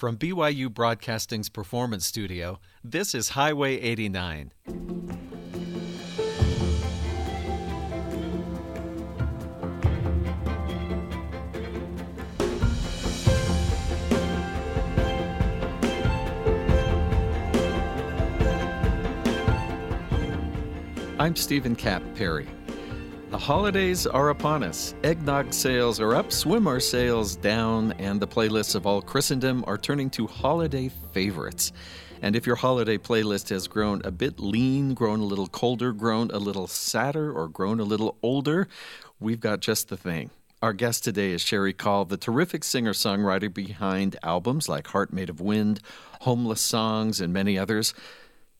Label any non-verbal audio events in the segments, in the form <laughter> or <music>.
From BYU Broadcasting's Performance Studio, this is Highway 89. I'm Stephen Kapp Perry. The holidays are upon us. Eggnog sales are up, swimmer sales down, and the playlists of all Christendom are turning to holiday favorites. And if your holiday playlist has grown a bit lean, grown a little colder, grown a little sadder, or grown a little older, we've got just the thing. Our guest today is Sherry Call, the terrific singer songwriter behind albums like Heart Made of Wind, Homeless Songs, and many others.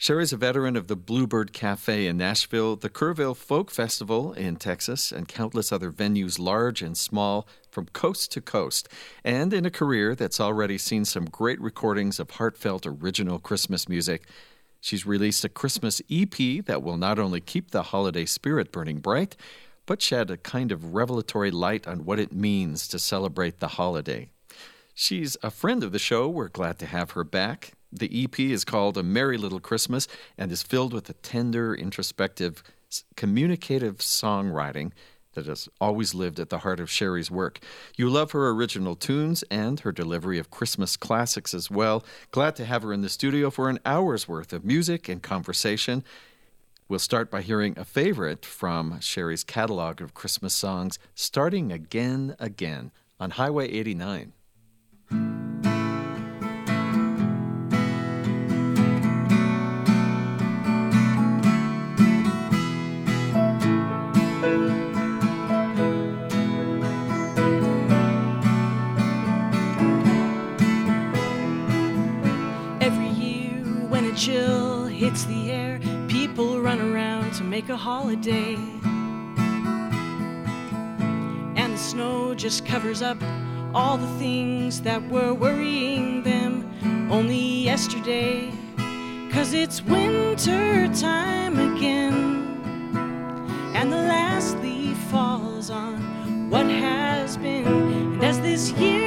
Sherry's a veteran of the Bluebird Cafe in Nashville, the Kerrville Folk Festival in Texas, and countless other venues, large and small, from coast to coast, and in a career that's already seen some great recordings of heartfelt original Christmas music. She's released a Christmas EP that will not only keep the holiday spirit burning bright, but shed a kind of revelatory light on what it means to celebrate the holiday. She's a friend of the show. We're glad to have her back. The EP is called A Merry Little Christmas and is filled with a tender, introspective, communicative songwriting that has always lived at the heart of Sherry's work. You love her original tunes and her delivery of Christmas classics as well. Glad to have her in the studio for an hour's worth of music and conversation. We'll start by hearing a favorite from Sherry's catalog of Christmas songs, starting again, again on Highway 89. Holiday. And the snow just covers up all the things that were worrying them only yesterday. Cause it's winter time again, and the last leaf falls on what has been. And as this year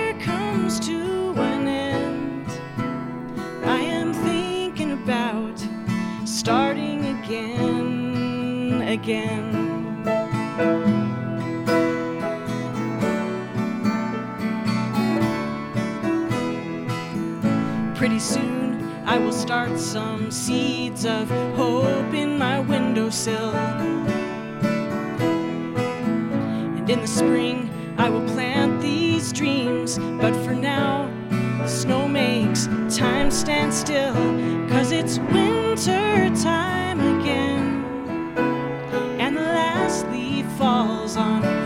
again. Pretty soon I will start some seeds of hope in my windowsill. And in the spring I will plant these dreams, but for now, the snow makes time stand still, cause it's winter time again. Falls on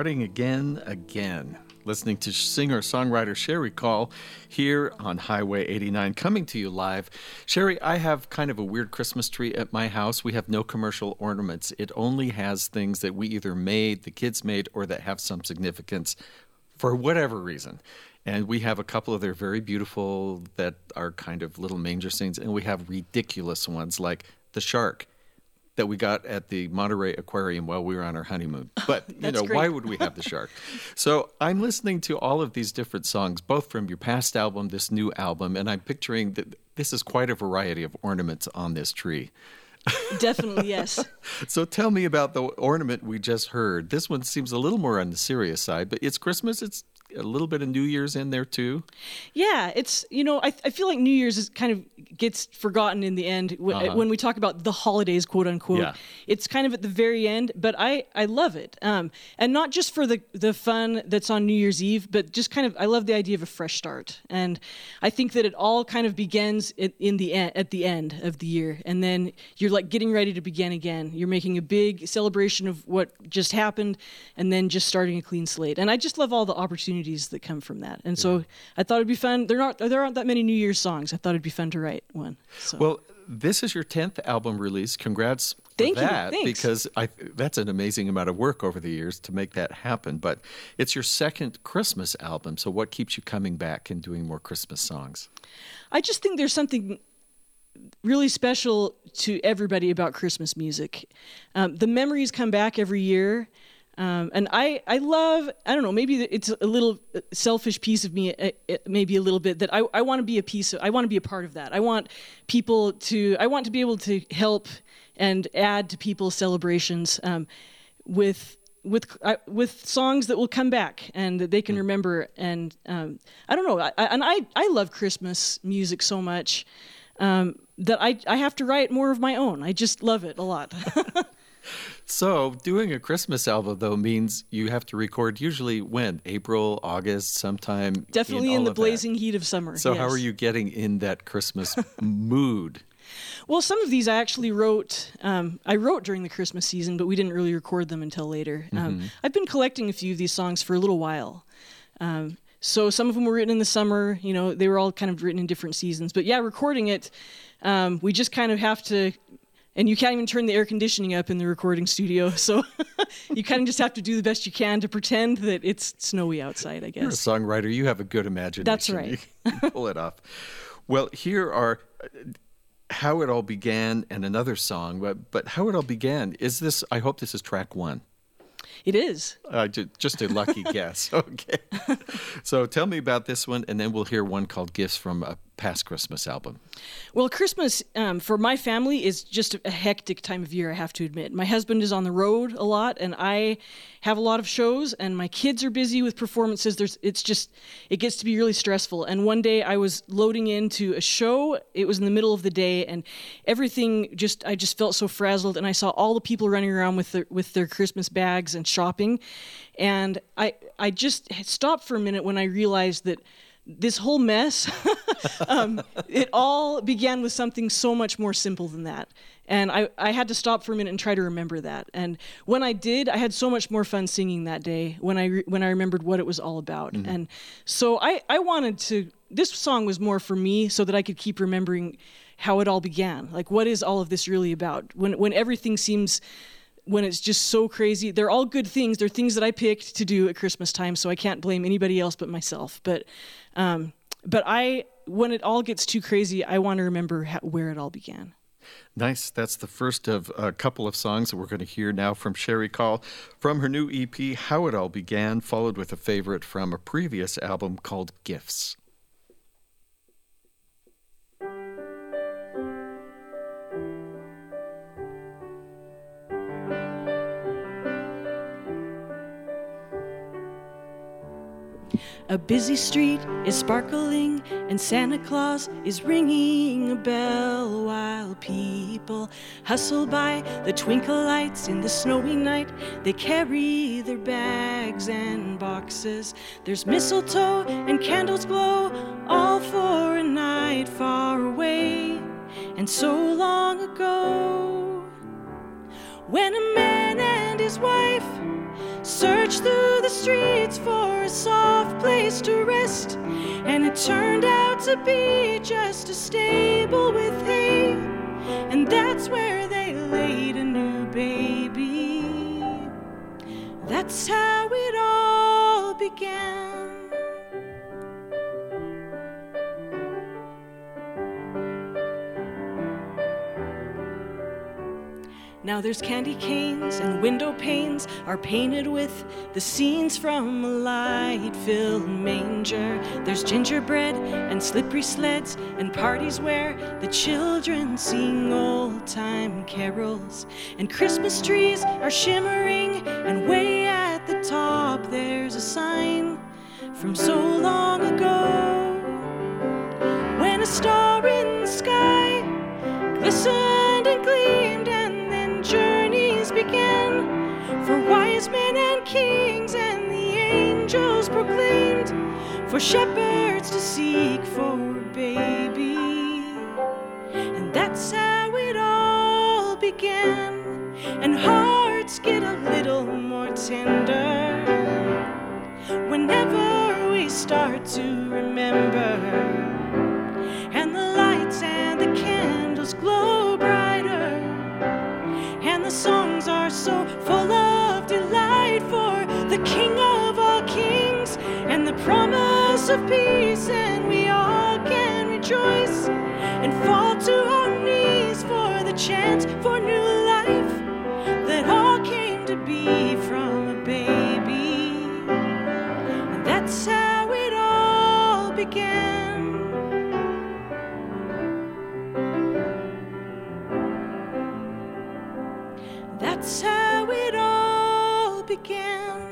Starting again, again. listening to singer songwriter Sherry Call here on Highway 89, coming to you live. Sherry, I have kind of a weird Christmas tree at my house. We have no commercial ornaments, it only has things that we either made, the kids made, or that have some significance for whatever reason. And we have a couple of their very beautiful that are kind of little manger scenes, and we have ridiculous ones like the shark that we got at the Monterey Aquarium while we were on our honeymoon. <laughs> But you know, great. why would we have the <laughs> shark? so I'm listening to all of these different songs, both from your past album, this new album, and I'm picturing that this is quite a variety of ornaments on this tree. Definitely, yes. <laughs> So tell me about the ornament we just heard. This one seems a little more on the serious side, but it's Christmas. It's a little bit of New Year's in there too. Yeah, it's you know I, I feel like New Year's is kind of gets forgotten in the end w- Uh-huh. when we talk about the holidays, quote unquote. Yeah. It's kind of at the very end, but I I love it, um, and not just for the the fun that's on New Year's Eve, but just kind of I love the idea of a fresh start, and I think that it all kind of begins at, in the end, at the end of the year, and then you're like getting ready to begin again. You're making a big celebration of what just happened, and then just starting a clean slate. And I just love all the opportunities that come from that. And so I thought it'd be fun. There aren't there aren't that many New Year's songs. I thought it'd be fun to write one. So. Well, this is your tenth album release. Congrats for Thank you. that Thanks. because I that's an amazing amount of work over the years to make that happen. But it's your second Christmas album. So what keeps you coming back and doing more Christmas songs? I just think there's something really special to everybody about Christmas music. Um, the memories come back every year. Um, and I, I love, I don't know, maybe it's a little selfish piece of me, uh, uh, maybe a little bit, that I, I want to be a piece of, I want to be a part of that. I want people to, I want to be able to help and add to people's celebrations um, with with uh, with songs that will come back and that they can remember. And um, I don't know I, I- and I I love Christmas music so much um, that I I have to write more of my own. I just love it a lot <laughs> <laughs> So doing a Christmas album though means you have to record usually when April, August, sometime. definitely in, all the of that. blazing heat of summer So how are you getting in that Christmas mood? well some of these I actually wrote um, I wrote during the Christmas season but we didn't really record them until later um, I've been collecting a few of these songs for a little while um, so some of them were written in the summer you know they were all kind of written in different seasons but yeah recording it um, we just kind of have to and you can't even turn the air conditioning up in the recording studio <laughs> so <laughs> you kind of just have to do the best you can to pretend that it's snowy outside i You're a songwriter. You have a good imagination. That's right. <laughs> Pull it off. Well, here are uh, how it all began and another song. But but how it all began is this. I hope this is track one. it is Uh, just a lucky guess. Okay. so tell me about this one, and then we'll hear one called "Gifts" from a past Christmas album. Well, Christmas um, for my family is just a hectic time of year, I have to admit. My husband is on the road a lot, and I have a lot of shows, and my kids are busy with performances. There's, it's just, it gets to be really stressful. And one day I was loading into a show. It was in the middle of the day, and everything just, I just felt so frazzled. And I saw all the people running around with their with their Christmas bags and shopping, and I I just stopped for a minute when I realized that this whole mess <laughs> um, it all began with something so much more simple than that and I, I had to stop for a minute and try to remember that and when i did i had so much more fun singing that day when i re- when i remembered what it was all about and so I, I wanted to this song was more for me so that i could keep remembering how it all began like what is all of this really about when when everything seems when it's just so crazy. They're all good things. They're things that I picked to do at Christmas time, so I can't blame anybody else but myself. But, um, but I, when it all gets too crazy, I want to remember how, where it all began. Nice. That's the first of a couple of songs that we're going to hear now from Sherry Call from her new EP, How It All Began, followed with a favorite from a previous album called Gifts. A busy street is sparkling, and Santa Claus is ringing a bell while people hustle by the twinkle lights in the snowy night. They carry their bags and boxes. There's mistletoe and candles glow, all for a night far away and so long ago. When a man and his wife search through the streets for a soft place to rest. And it turned out to be just a stable with hay. And that's where they laid a new baby. That's how it all began. Now there's candy canes and window panes are painted with the scenes from a light filled manger. There's gingerbread and slippery sleds and parties where the children sing old time carols. And Christmas trees are shimmering, and way at the top there's a sign from so long ago when a star in the sky glistened and gleamed wise men and kings and the angels proclaimed for shepherds to seek for baby and that's how it all began. And hearts get a little more tender whenever we start to remember. And the lights and the candles glow brighter, and the songs are so full of for the King of all kings and the promise of peace, and we all can rejoice and fall to our knees for the chance for new life that all came to be from a baby. And that's how it all began. That's how it all began.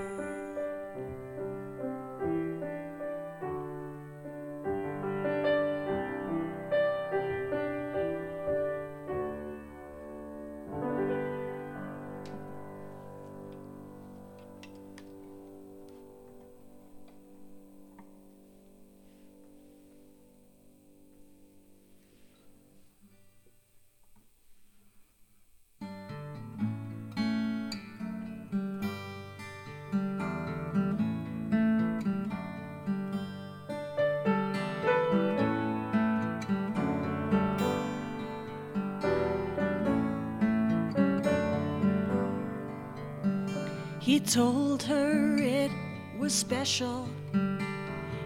He told her it was special.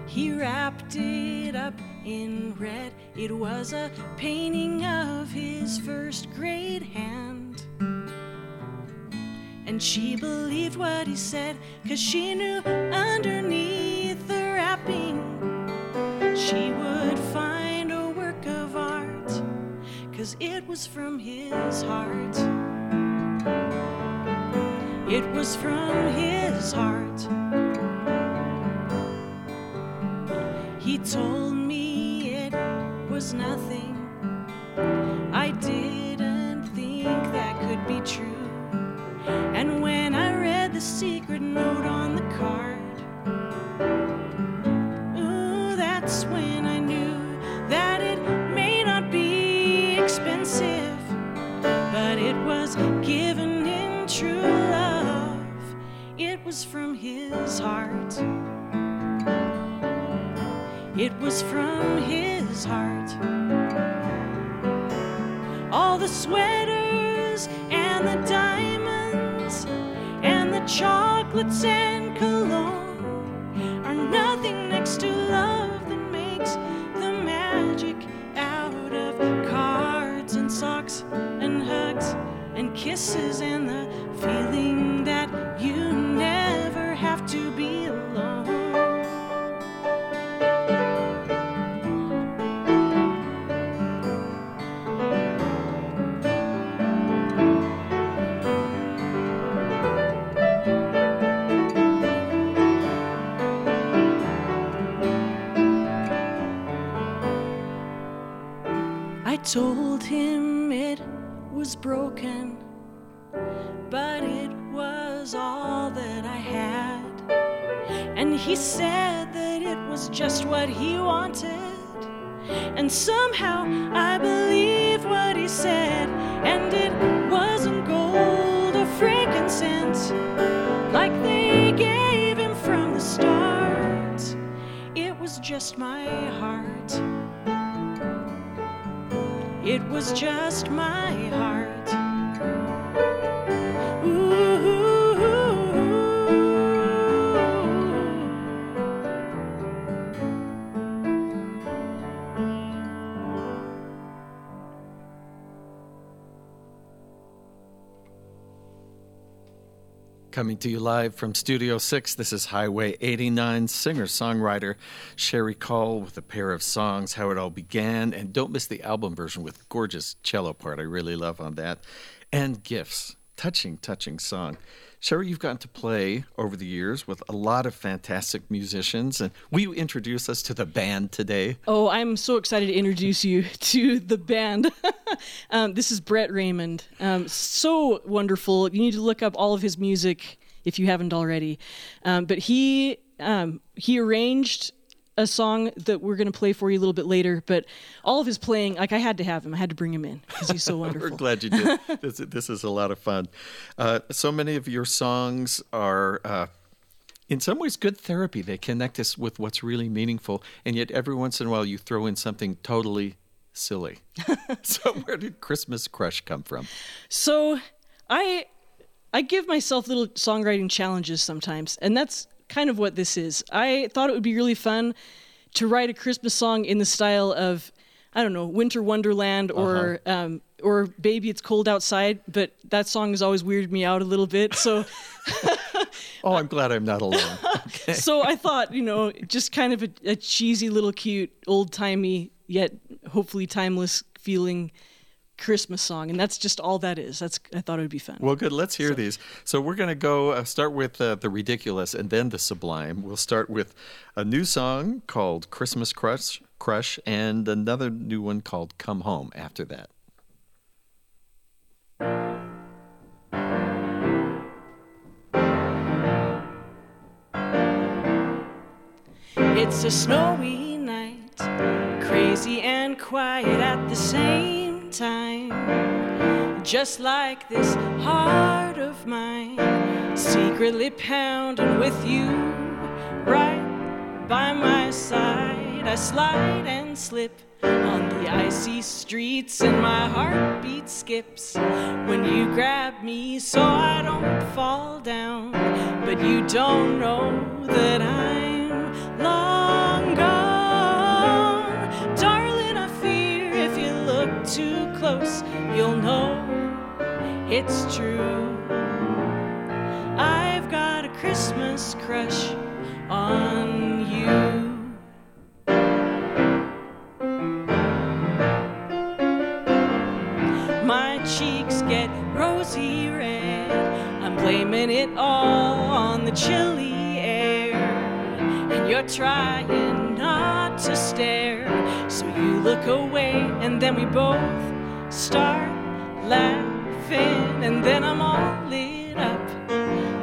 He wrapped it up in red. It was a painting of his first grade hand. And she believed what he said, cause she knew underneath the wrapping she would find a work of art, cause it was from his heart. It was from his heart. He told me it was nothing. I didn't think that could be true. And when I read the secret note on the card, his heart. It was from his heart. All the sweaters and the diamonds and the chocolates and cologne are nothing next to love that makes the magic out of cards and socks and hugs and kisses and the feeling have to be alone. I told him it was broken, He said that it was just what he wanted. And somehow I believed what he said. And it wasn't gold or frankincense like they gave him from the start. It was just my heart. It was just my heart. Coming to you live from Studio 6, this is Highway 89 singer songwriter Sherry Call with a pair of songs, How It All Began, and don't miss the album version with gorgeous cello part I really love on that, and Gifts. Touching, touching song. Sherry, you've gotten to play over the years with a lot of fantastic musicians, and will you introduce us to the band today? Oh, I'm so excited to introduce you <laughs> to the band. <laughs> um, this is Brett Raymond. Um, so wonderful. You need to look up all of his music if you haven't already. Um, but he um, he arranged a song that we're going to play for you a little bit later. But all of his playing, like I had to have him. I had to bring him in because he's so <laughs> wonderful. we're glad you did. this, this is a lot of fun. Uh, so many of your songs are. Uh, in some ways, good therapy. They connect us with what's really meaningful, and yet every once in a while you throw in something totally silly. <laughs> so, where did Christmas Crush come from? So, I I give myself little songwriting challenges sometimes, and that's kind of what this is. I thought it would be really fun to write a Christmas song in the style of I don't know Winter Wonderland or uh-huh. um, or Baby It's Cold Outside, but that song has always weirded me out a little bit. So. <laughs> <laughs> oh, I'm glad I'm not alone. <laughs> Okay. so I thought, you know, just kind of a, a cheesy, little, cute, old timey, yet hopefully timeless feeling Christmas song, and that's just all that is. That's I thought it would be fun. Well, good. Let's hear so. these. So we're going to go uh, start with uh, the ridiculous and then the sublime. We'll start with a new song called Christmas Crush, Crush, and another new one called Come Home. After that. It's a snowy night, crazy and quiet at the same time. Just like this heart of mine, secretly pounding with you right by my side. I slide and slip on the icy streets, and my heartbeat skips when you grab me so I don't fall down. But you don't know that I'm long gone. Too close, you'll know it's true. I've got a Christmas crush on you. My cheeks get rosy red. I'm blaming it all on the chilly air. And you're trying not to stare look away, and then we both start laughing, and then I'm all lit up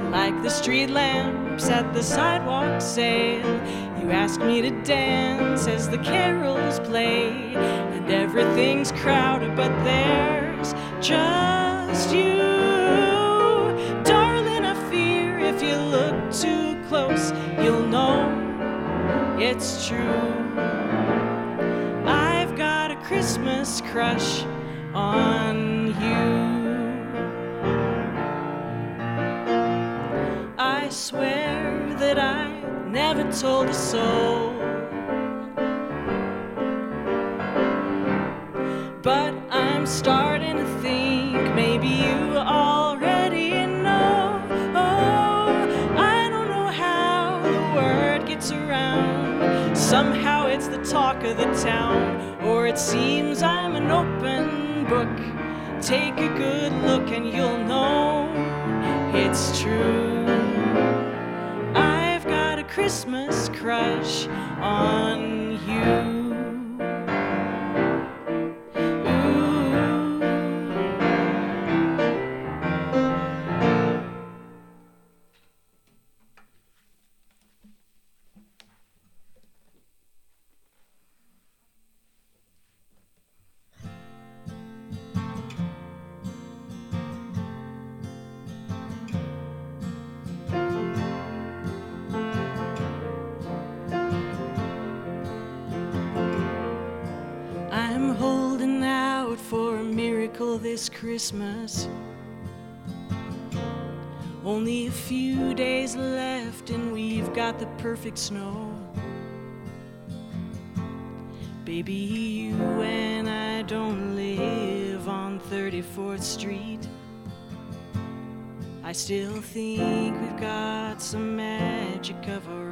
like the street lamps at the sidewalk sale. You ask me to dance as the carols play, and everything's crowded, but there's just you. Darling, I fear if you look too close, you'll know it's true. Christmas crush on you. I swear that I never told a soul. But I'm starting to think maybe you already know. Oh, I don't know how the word gets around. Somehow it's the talk of the town it seems I'm an open book. Take a good look and you'll know it's true. I've got a Christmas crush on you. This Christmas. Only a few days left, and we've got the perfect snow. Baby, you and I don't live on 34th Street. I still think we've got some magic of our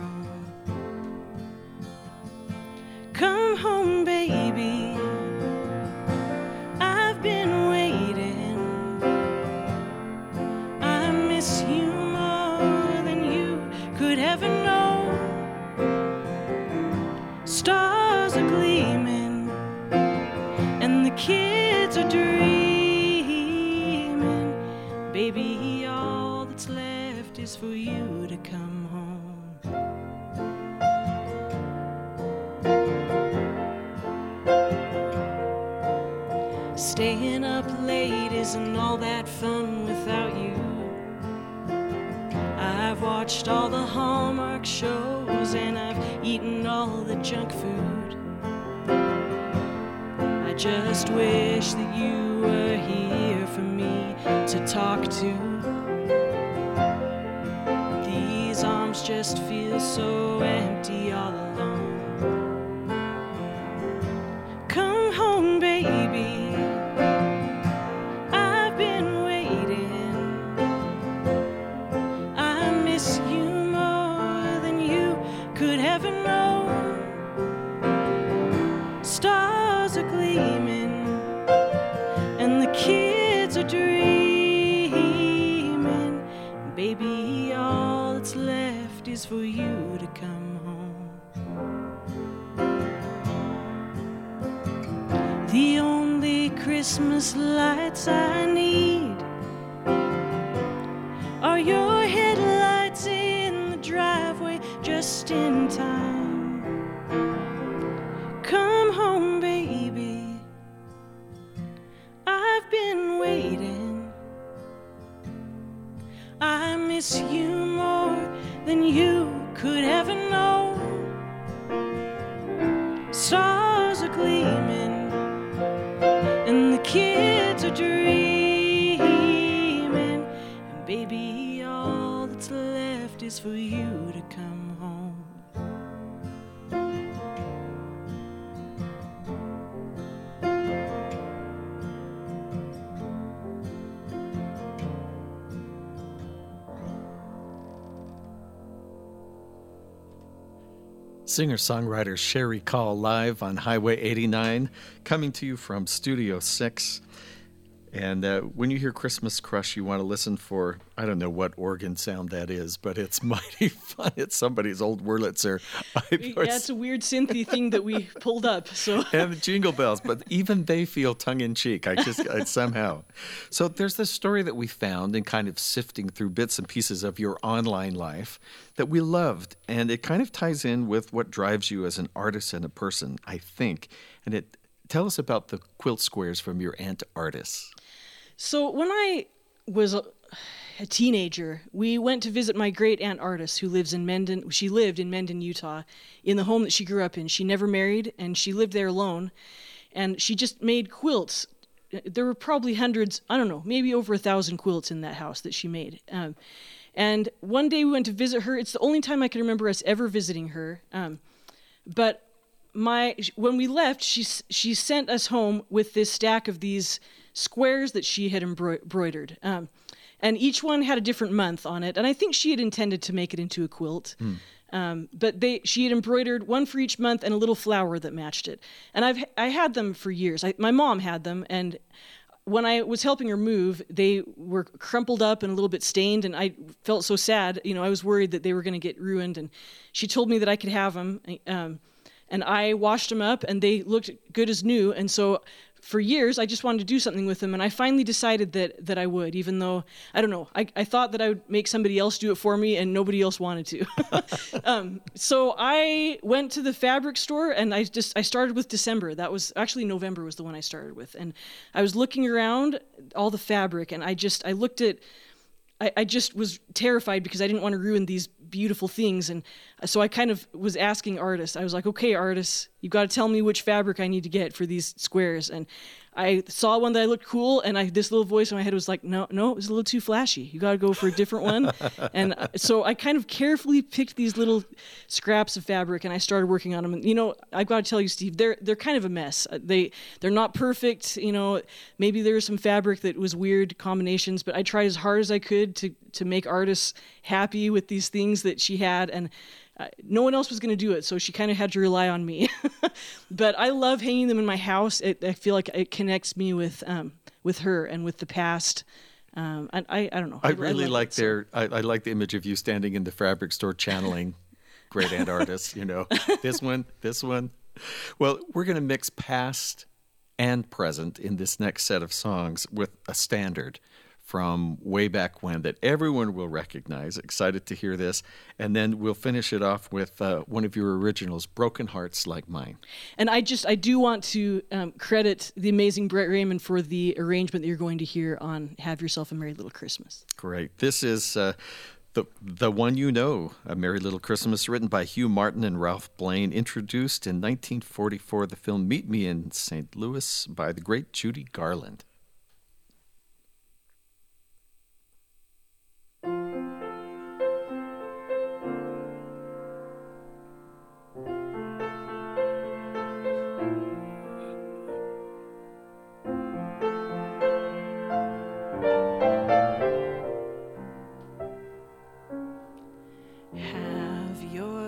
isn't all that fun without you. I've watched all the Hallmark shows and I've eaten all the junk food. I just wish that you were here for me to talk to. These arms just feel so empty all alone. Singer songwriter Sherry Call live on Highway 89, coming to you from Studio 6. And uh, when you hear Christmas Crush, you want to listen for, I don't know what organ sound that is, but it's <laughs> mighty fun. It's somebody's old Wurlitzer. Yeah, it's a weird synthy thing that we <laughs> pulled up. So and the jingle bells, but even they feel tongue in cheek. I just I, somehow. So there's this story that we found in kind of sifting through bits and pieces of your online life that we loved, and it kind of ties in with what drives you as an artist and a person, I think. And it tell us about the quilt squares from your aunt Artis. So when I was a, teenager, we went to visit my great aunt Artis, who lives in Mendon. She lived in Mendon, Utah, in the home that she grew up in. She never married, and she lived there alone. And she just made quilts. There were probably hundreds, I don't know, maybe over a thousand quilts in that house that she made. Um, and one day we went to visit her. It's the only time I can remember us ever visiting her. Um, but my when we left, she she sent us home with this stack of these squares that she had embroidered. Um, and each one had a different month on it. And I think she had intended to make it into a quilt. Um, but they she had embroidered one for each month and a little flower that matched it. And I've I had them for years. I, my mom had them, and when I was helping her move, they were crumpled up and a little bit stained, and I felt so sad. You know, I was worried that they were going to get ruined. And she told me that I could have them. Um, and I washed them up, and they looked good as new. And so for years, I just wanted to do something with them, and I finally decided that that I would, even though I don't know. I, I thought that I would make somebody else do it for me, and nobody else wanted to. <laughs> um, so I went to the fabric store, and I just I started with December. That was actually November was the one I started with, and I was looking around all the fabric, and I just I looked at. I, I just was terrified because I didn't want to ruin these beautiful things. And so I kind of was asking Artis, I was like, okay, Artis, you've got to tell me which fabric I need to get for these squares. And I saw one that I looked cool, and I this little voice in my head was like, no, no, it's a little too flashy. You got to go for a different one. <laughs> and uh, so I kind of carefully picked these little scraps of fabric, and I started working on them. And you know, I've got to tell you, Steve, they're they're kind of a mess. Uh, they they're not perfect. You know, maybe there was some fabric that was weird combinations, but I tried as hard as I could to to make Artis happy with these things that she had, and uh, no one else was going to do it, so she kind of had to rely on me. <laughs> but I love hanging them in my house. It, I feel like it connects me with um, with her and with the past. Um, and I, I don't know. I, I really I like, their. I, I, like the image of you standing in the fabric store channeling <laughs> great aunt Artis. You know, this one, this one. Well, we're going to mix past and present in this next set of songs with a standard from way back when that everyone will recognize. Excited to hear this. And then we'll finish it off with uh, one of your originals, Broken Hearts Like Mine. And I just, I do want to um, credit the amazing Brett Raymond for the arrangement that you're going to hear on Have Yourself a Merry Little Christmas. Great. This is. Uh, the, the one you know, A Merry Little Christmas, written by Hugh Martin and Ralph Blane, introduced in 1944, the film Meet Me in St. Louis by the great Judy Garland.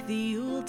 upon the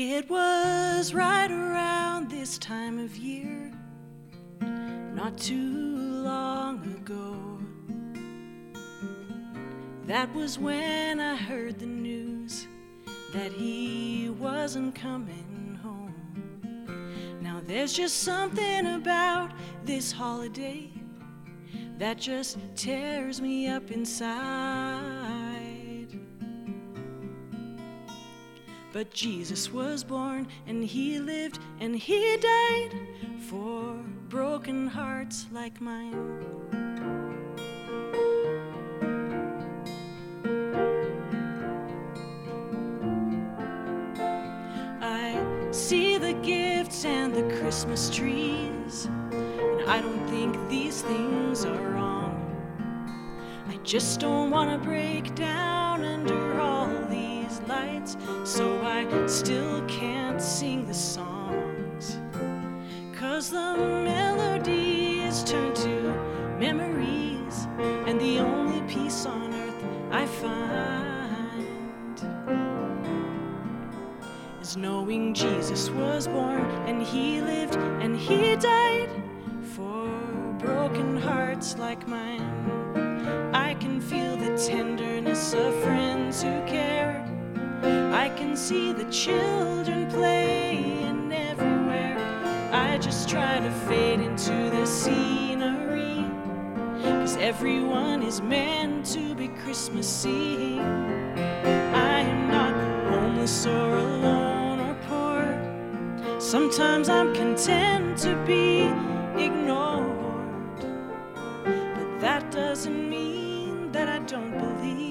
It was right around this time of year, not too long ago. That was when I heard the news that he wasn't coming home. Now there's just something about this holiday that just tears me up inside. But Jesus was born and he lived and he died for broken hearts like mine. I see the gifts and the Christmas trees, and I don't think these things are wrong. I just don't want to break down under all these lights, so still can't sing the songs. Cause the melody is turned to memories, and the only peace on earth I find is knowing Jesus was born and he lived and he died for broken hearts like mine. I can feel the tenderness of friends who care. I can see the children playing everywhere. I just try to fade into the scenery. Cause everyone is meant to be Christmassy. I am not homeless or alone or poor. Sometimes I'm content to be ignored. But that doesn't mean that I don't believe.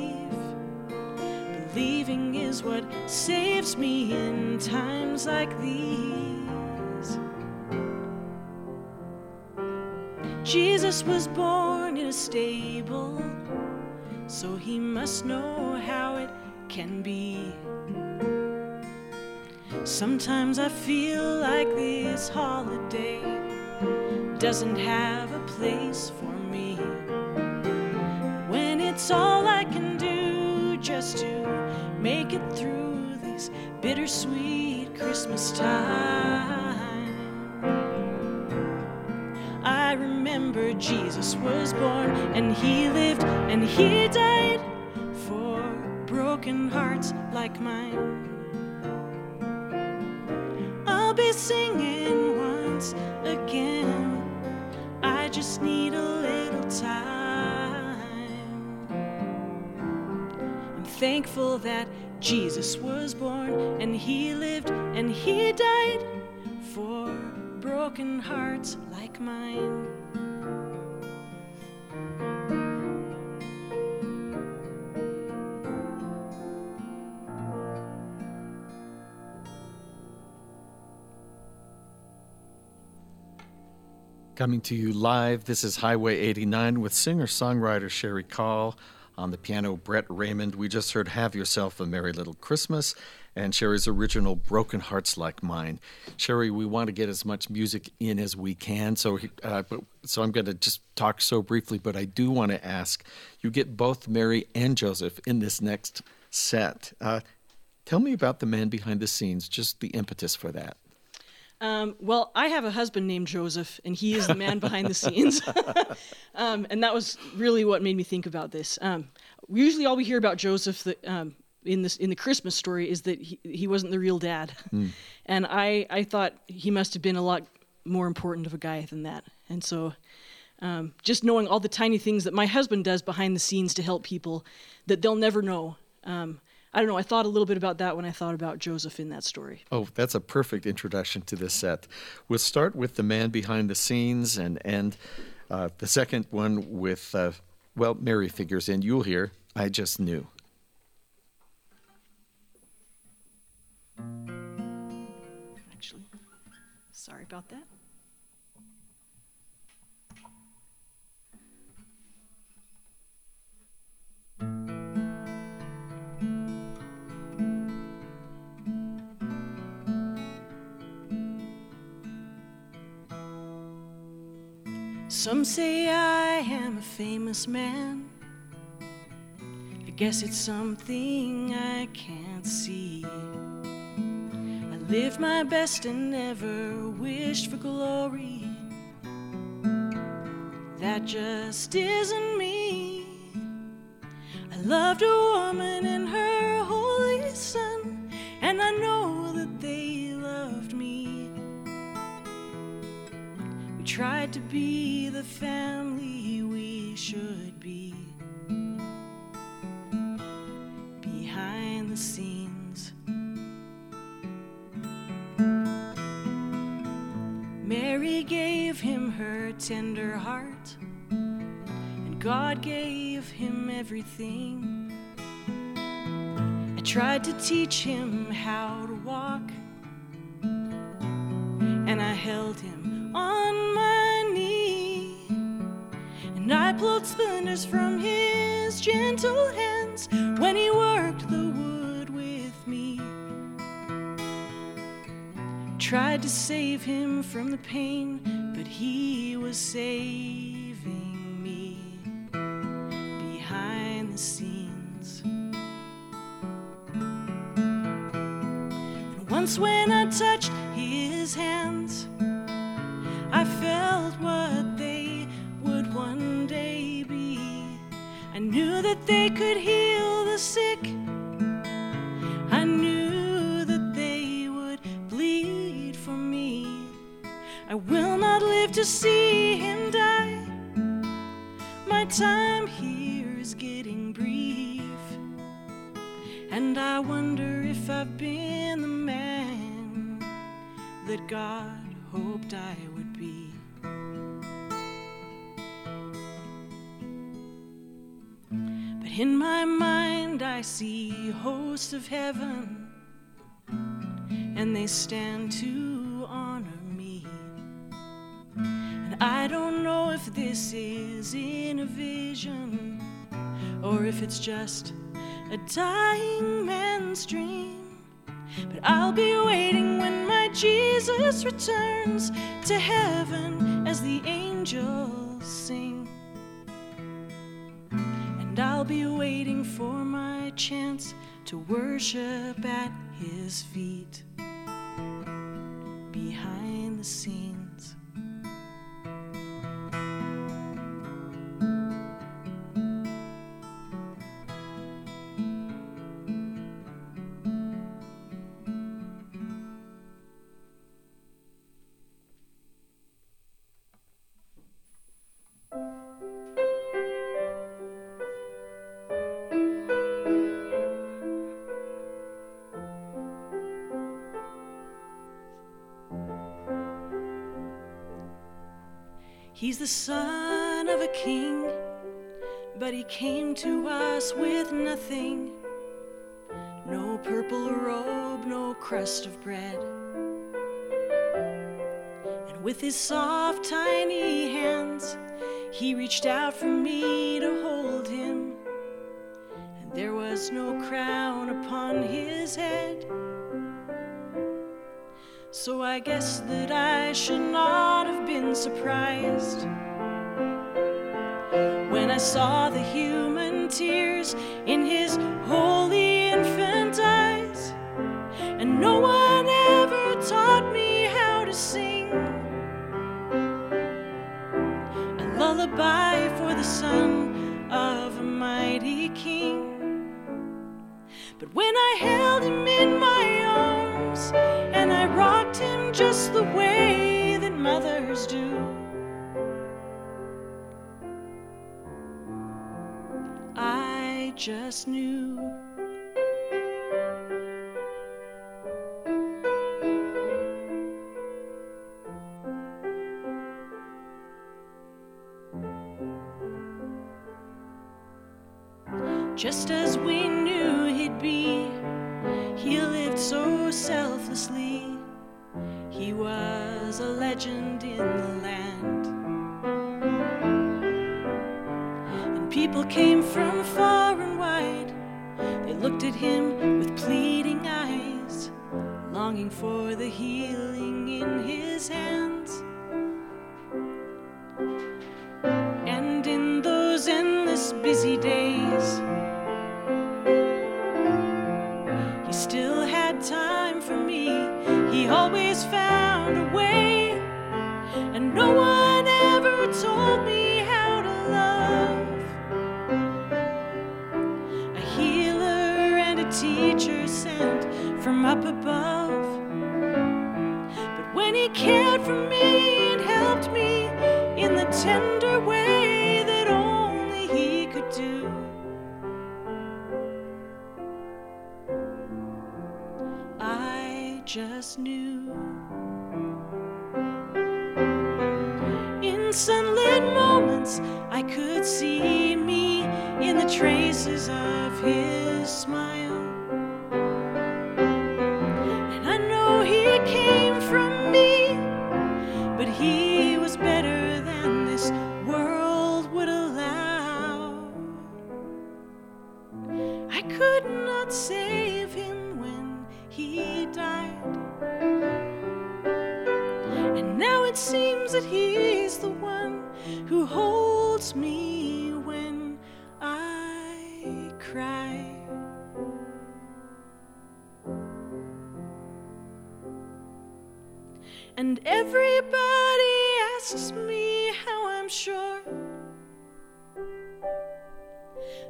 Believing is what saves me in times like these. Jesus was born in a stable, so he must know how it can be. Sometimes I feel like this holiday doesn't have a place for me. When it's all I can do just to make it through these bittersweet Christmas time. I remember Jesus was born and he lived and he died for broken hearts like mine. I'll be singing once again. I just need a little time. Thankful that Jesus was born and he lived and he died for broken hearts like mine. Coming to you live, this is Highway 89 with singer songwriter Cherie Call. On the piano, Brett Raymond. We just heard Have Yourself a Merry Little Christmas and Cherie's original Broken Hearts Like Mine. Cherie, we want to get as much music in as we can, so, uh, so I'm going to just talk so briefly, but I do want to ask you get both Mary and Joseph in this next set. Uh, tell me about the man behind the scenes, just the impetus for that. Um, well, I have a husband named Joseph, and he is the man <laughs> behind the scenes. <laughs> um, and that was really what made me think about this. Um, usually, all we hear about Joseph the, um, in this in the Christmas story is that he, he wasn't the real dad, mm. and I I thought he must have been a lot more important of a guy than that. And so, um, just knowing all the tiny things that my husband does behind the scenes to help people that they'll never know. Um, I don't know. I thought a little bit about that when I thought about Joseph in that story. Oh, that's a perfect introduction to this set. We'll start with the man behind the scenes and end uh, the second one with, uh, well, Mary figures in. You'll hear, I just knew. Actually, sorry about that. Some say I am a famous man. I guess it's something I can't see. I lived my best and never wished for glory. That just isn't me. I loved a woman and her holy son, and I know tried to be the family we should be. Behind the scenes. Mary gave him her tender heart, and God gave him everything. I tried to teach him how to walk, and I held him splinters from his gentle hands when he worked the wood with me tried to save him from the pain, but he was saving me behind the scenes. And once, when I touched they could heal the sick. I knew that they would bleed for me. I will not live to see him die. My time here is getting brief. And I wonder if I've been the man that God hoped I would be. In my mind, I see hosts of heaven, and they stand to honor me. And I don't know if this is in a vision or if it's just a dying man's dream. But I'll be waiting when my Jesus returns to heaven as the angels sing. I'll be waiting for my chance to worship at his feet behind the scenes. The son of a king, but he came to us with nothing no purple robe, no crust of bread. And with his soft, tiny hands, he reached out for me to hold him. And there was no crown upon his head. So I guess that I should not have been surprised when I saw the human tears in his holy infant eyes. And no one ever taught me how to sing a lullaby for the son of a mighty king. But when I held him in my just the way that mothers do, I just knew. He cared for me and helped me in the tender way that only He could do. I just knew. In sunlit moments, I could see me in the traces of His smile.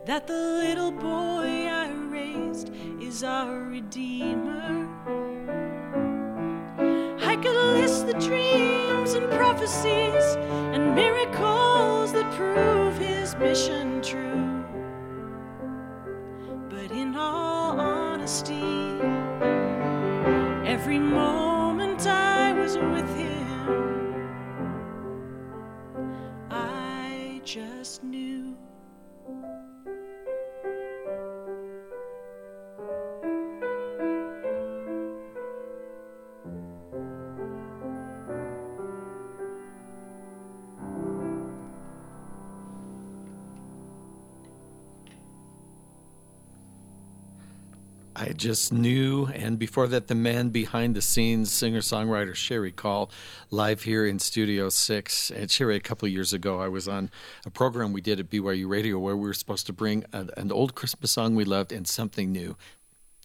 That the little boy I raised is our Redeemer. I could list the dreams and prophecies and miracles that prove his mission true. But in all honesty, every moment I just knew, and before that, the man behind the scenes, singer songwriter Cherie Call, live here in Studio 6. And Cherie, a couple years ago, I was on a program we did at BYU Radio where we were supposed to bring a, an old Christmas song we loved and something new.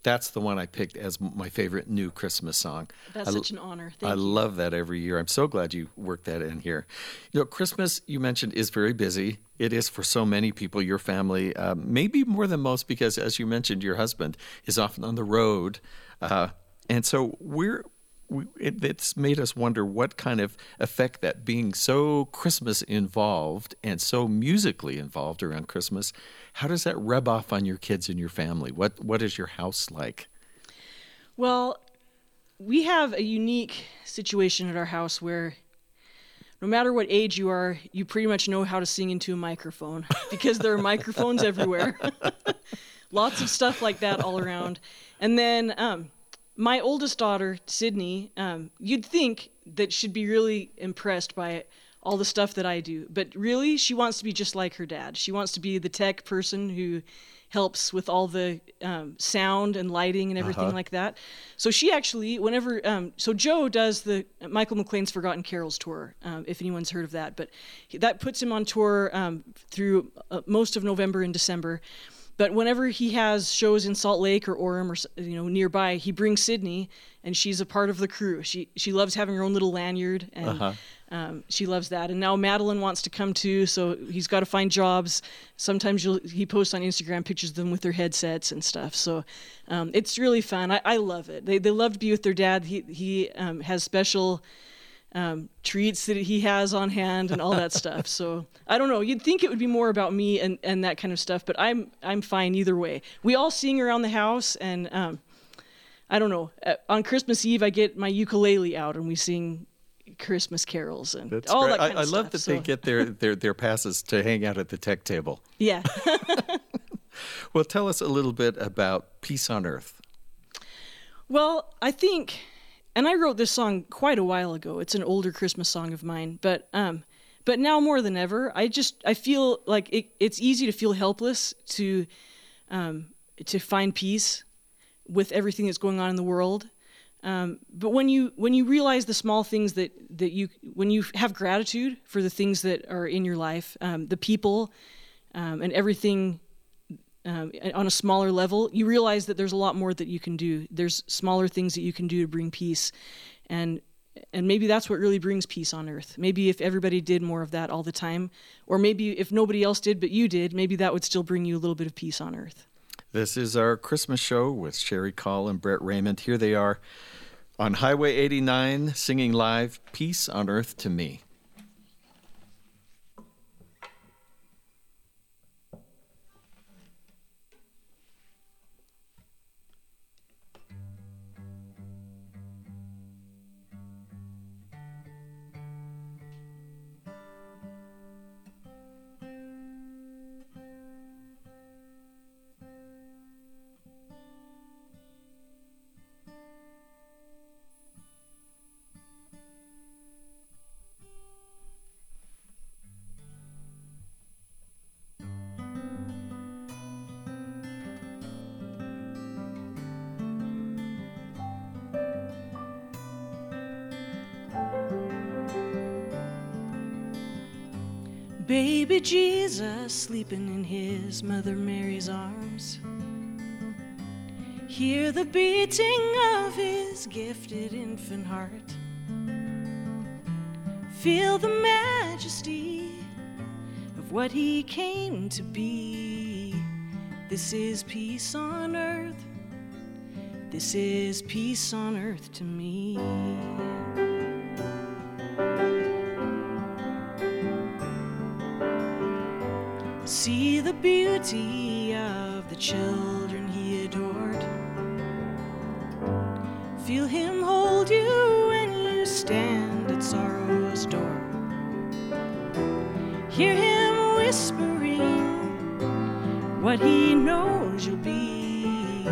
That's the one I picked as my favorite new Christmas song. That's I, such an honor. Thank I you. love that every year. I'm so glad you worked that in here. You know, Christmas, you mentioned, is very busy. It is for so many people, your family, uh, maybe more than most, because as you mentioned, your husband is often on the road. Uh, and so we're. It, it's made us wonder what kind of effect that being so Christmas involved and so musically involved around Christmas, how does that rub off on your kids and your family? What what is your house like? Well, we have a unique situation at our house where no matter what age you are, you pretty much know how to sing into a microphone <laughs> because there are microphones everywhere. <laughs> Lots of stuff like that all around. And then um, my oldest daughter, Sydney, um, you'd think that she'd be really impressed by all the stuff that I do, but really, she wants to be just like her dad. She wants to be the tech person who helps with all the um, sound and lighting and everything Uh-huh. like that. So she actually, whenever, um, so Joe does the Michael McLean's Forgotten Carols tour, um, if anyone's heard of that, but he- that puts him on tour um, through uh, most of November and December. But whenever he has shows in Salt Lake or Orem or you know nearby, he brings Sydney, and she's a part of the crew. She she loves having her own little lanyard, and Uh-huh. um, she loves that. And now Madeline wants to come too, so he's got to find jobs. Sometimes you'll, he posts on Instagram pictures of them with their headsets and stuff. So um, it's really fun. I, I love it. They they love to be with their dad. He he um, has special um, treats that he has on hand and all that stuff. So I don't know. You'd think it would be more about me and, and that kind of stuff, but I'm I'm fine either way. We all sing around the house, and um, I don't know. Uh, on Christmas Eve, I get my ukulele out and we sing Christmas carols and That's all great. that kind I, of I love that So, they get their, their, their passes to hang out at the tech table. yeah. <laughs> Well, tell us a little bit about Peace on Earth. Well, I think, and I wrote this song quite a while ago. It's an older Christmas song of mine, but um, but now more than ever, I just I feel like it, it's easy to feel helpless to um, to find peace with everything that's going on in the world. Um, but when you when you realize the small things that that you when you have gratitude for the things that are in your life, um, the people, um, and everything um, on a smaller level, you realize that there's a lot more that you can do. There's smaller things that you can do to bring peace, and and maybe that's what really brings peace on earth. Maybe if everybody did more of that all the time, or maybe if nobody else did but you did, maybe that would still bring you a little bit of peace on earth. This is our Christmas show with Cherie Call and Brett Raymond. Here they are on Highway 89 singing live Peace on Earth to Me. Baby Jesus sleeping in his mother Mary's arms. Hear the beating of his gifted infant heart. Feel the majesty of what he came to be. This is peace on earth. This is peace on earth to me. Of the children he adored. Feel him hold you when you stand at sorrow's door. Hear him whispering what he knows you'll be.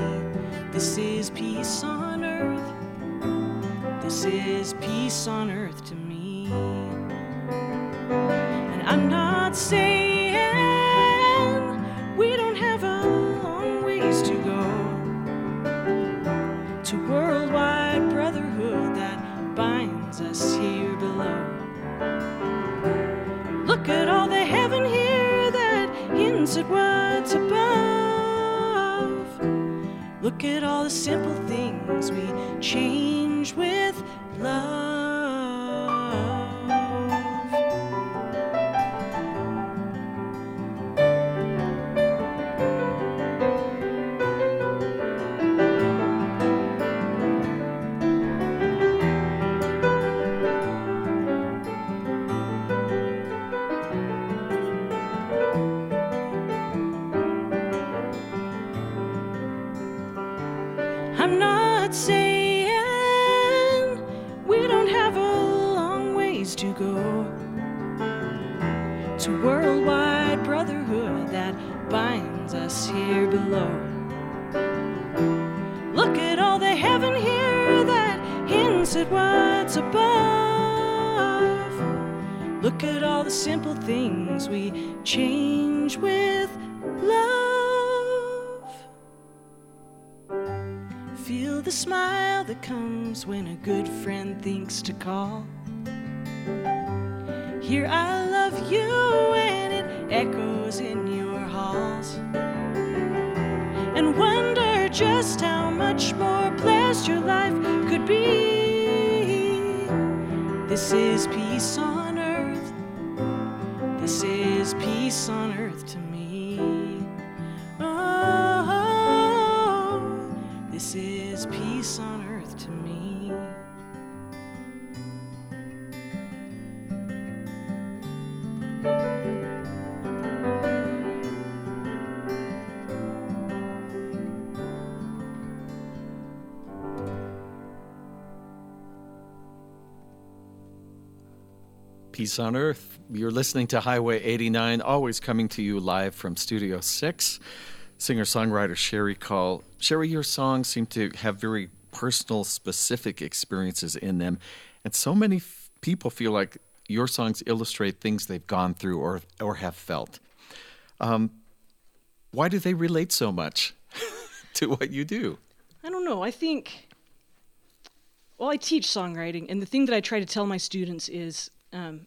This is peace on earth. This is peace on earth to me. Look at all the simple things we change with love. To call. Peace on Earth. You're listening to Highway 89, always coming to you live from Studio 6. Singer songwriter Cherie Call. Cherie, your songs seem to have very personal, specific experiences in them. And so many f- people feel like your songs illustrate things they've gone through or, or have felt. Um, why do they relate so much <laughs> to what you do? I don't know. I think, well, I teach songwriting, and the thing that I try to tell my students is um,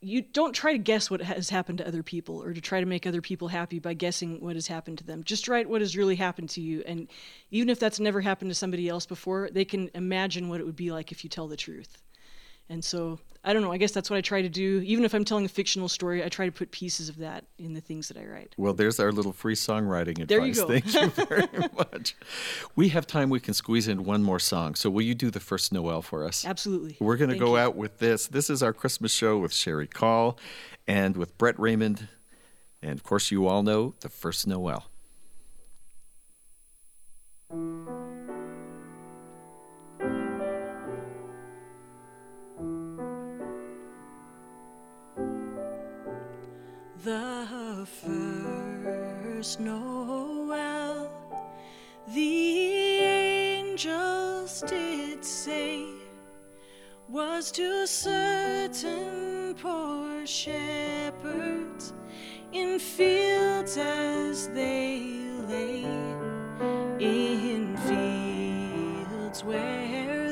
you don't try to guess what has happened to other people or to try to make other people happy by guessing what has happened to them. Just write what has really happened to you. And even if that's never happened to somebody else before, they can imagine what it would be like if you tell the truth. And so, I don't know, I guess that's what I try to do. Even if I'm telling a fictional story, I try to put pieces of that in the things that I write. Well, there's our little free songwriting advice. There you go. Thank you <laughs> very much. We have time. We can squeeze in one more song. So, will you do the first Noel for us? Absolutely. We're going to go you. out with this. This is our Christmas show with Cherie Call and with Brett Raymond. And of course, you all know the first Noel. The first Noel, the angels did say, was to certain poor shepherds in fields as they lay, in fields where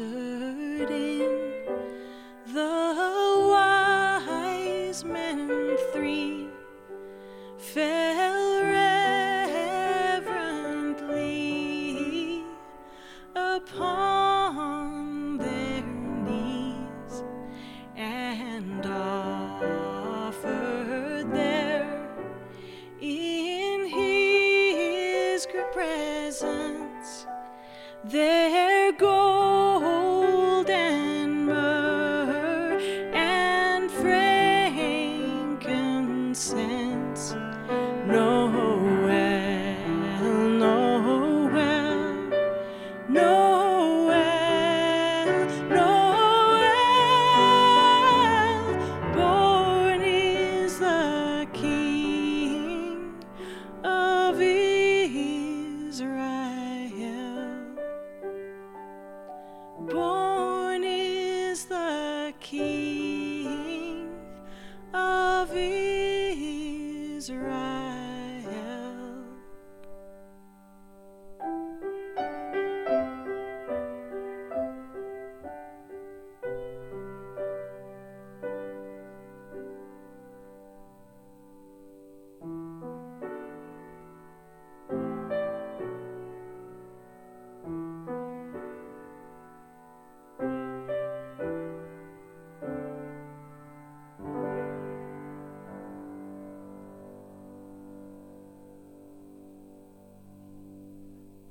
entered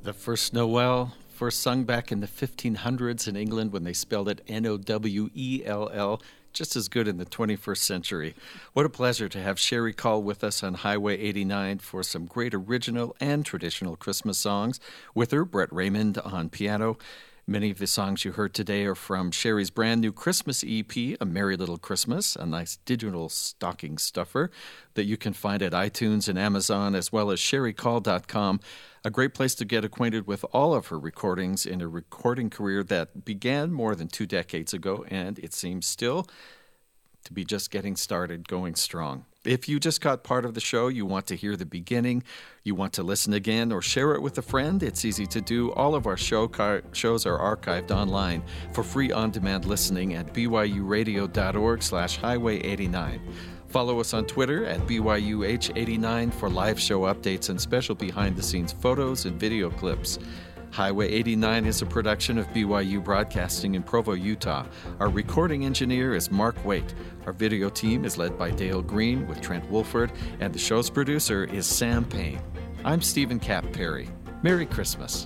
The first Noel, first sung back in the 1500s in England when they spelled it N O W E L L, just as good in the 21st century. What a pleasure to have Cherie Call with us on Highway 89 for some great original and traditional Christmas songs. With her, Brett Raymond on piano. Many of the songs you heard today are from Cherie's brand new Christmas EP, A Merry Little Christmas, a nice digital stocking stuffer that you can find at iTunes and Amazon, as well as cheriecall.com. A great place to get acquainted with all of her recordings in a recording career that began more than two decades ago, and it seems still to be just getting started, going strong. If you just got part of the show, you want to hear the beginning, you want to listen again or share it with a friend, it's easy to do. All of our show car- shows are archived online for free on-demand listening at byuradio.org slash highway 89. Follow us on Twitter at BYUH89 for live show updates and special behind-the-scenes photos and video clips. Highway 89 is a production of BYU Broadcasting in Provo, Utah. Our recording engineer is Mark Waite. Our video team is led by Dale Green with Trent Wolford, and the show's producer is Sam Payne. I'm Steven Kapp Perry. Merry Christmas.